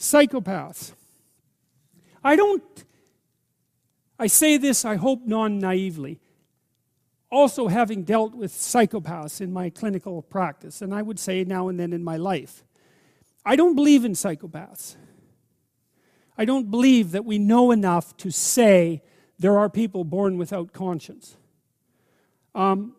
Psychopaths. I don't, I say this, I hope non naively. Also, having dealt with psychopaths in my clinical practice, and I would say now and then in my life, I don't believe in psychopaths. I don't believe that we know enough to say there are people born without conscience. Um,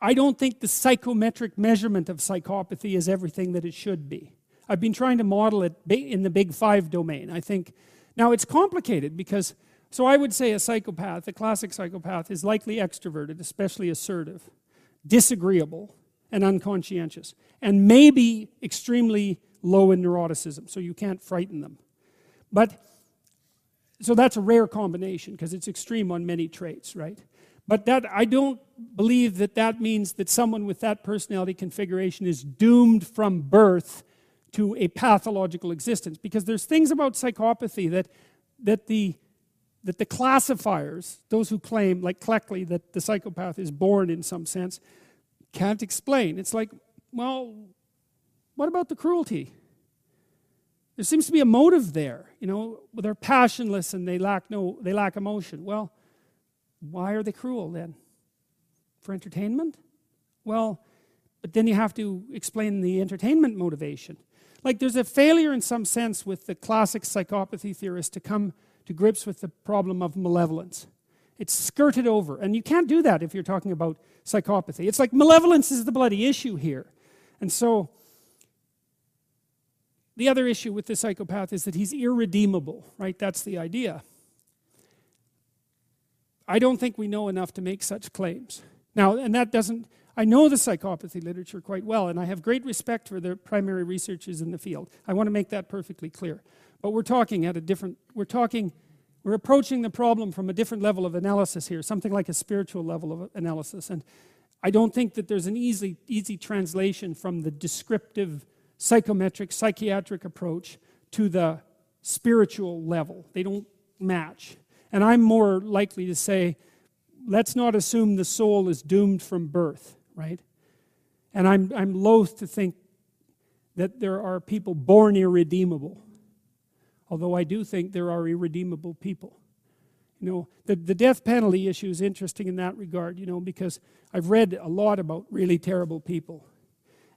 I don't think the psychometric measurement of psychopathy is everything that it should be. I've been trying to model it in the big five domain. I think, now it's complicated because, so I would say a psychopath, a classic psychopath, is likely extroverted, especially assertive, disagreeable, and unconscientious, and maybe extremely low in neuroticism, so you can't frighten them. But, so that's a rare combination because it's extreme on many traits, right? But that I don't believe that that means that someone with that personality configuration is doomed from birth to a pathological existence because there's things about psychopathy that that the that the classifiers, those who claim, like Cleckley, that the psychopath is born in some sense, can't explain. It's like, well, what about the cruelty? There seems to be a motive there. You know, they're passionless and they lack no, they lack emotion. Well, why are they cruel then? For entertainment? Well, but then you have to explain the entertainment motivation. Like there's a failure in some sense with the classic psychopathy theorists to come to grips with the problem of malevolence. It's skirted over. And you can't do that if you're talking about psychopathy. It's like malevolence is the bloody issue here. And so the other issue with the psychopath is that he's irredeemable, right? That's the idea. I don't think we know enough to make such claims. Now, and that doesn't, I know the psychopathy literature quite well, and I have great respect for the primary researchers in the field. I want to make that perfectly clear. But we're talking at a different, we're talking, we're approaching the problem from a different level of analysis here, something like a spiritual level of analysis. And I don't think that there's an easy, easy translation from the descriptive, psychometric, psychiatric approach to the spiritual level. They don't match. And I'm more likely to say, let's not assume the soul is doomed from birth, right? And I'm, I'm loath to think that there are people born irredeemable, although I do think there are irredeemable people. You know, the, the death penalty issue is interesting in that regard, you know, because I've read a lot about really terrible people.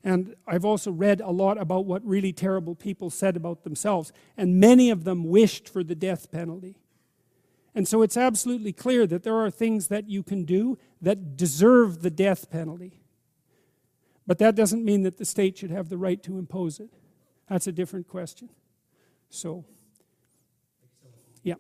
And I've also read a lot about what really terrible people said about themselves. And many of them wished for the death penalty. And so it's absolutely clear that there are things that you can do that deserve the death penalty. But that doesn't mean that the state should have the right to impose it. That's a different question. So, yeah.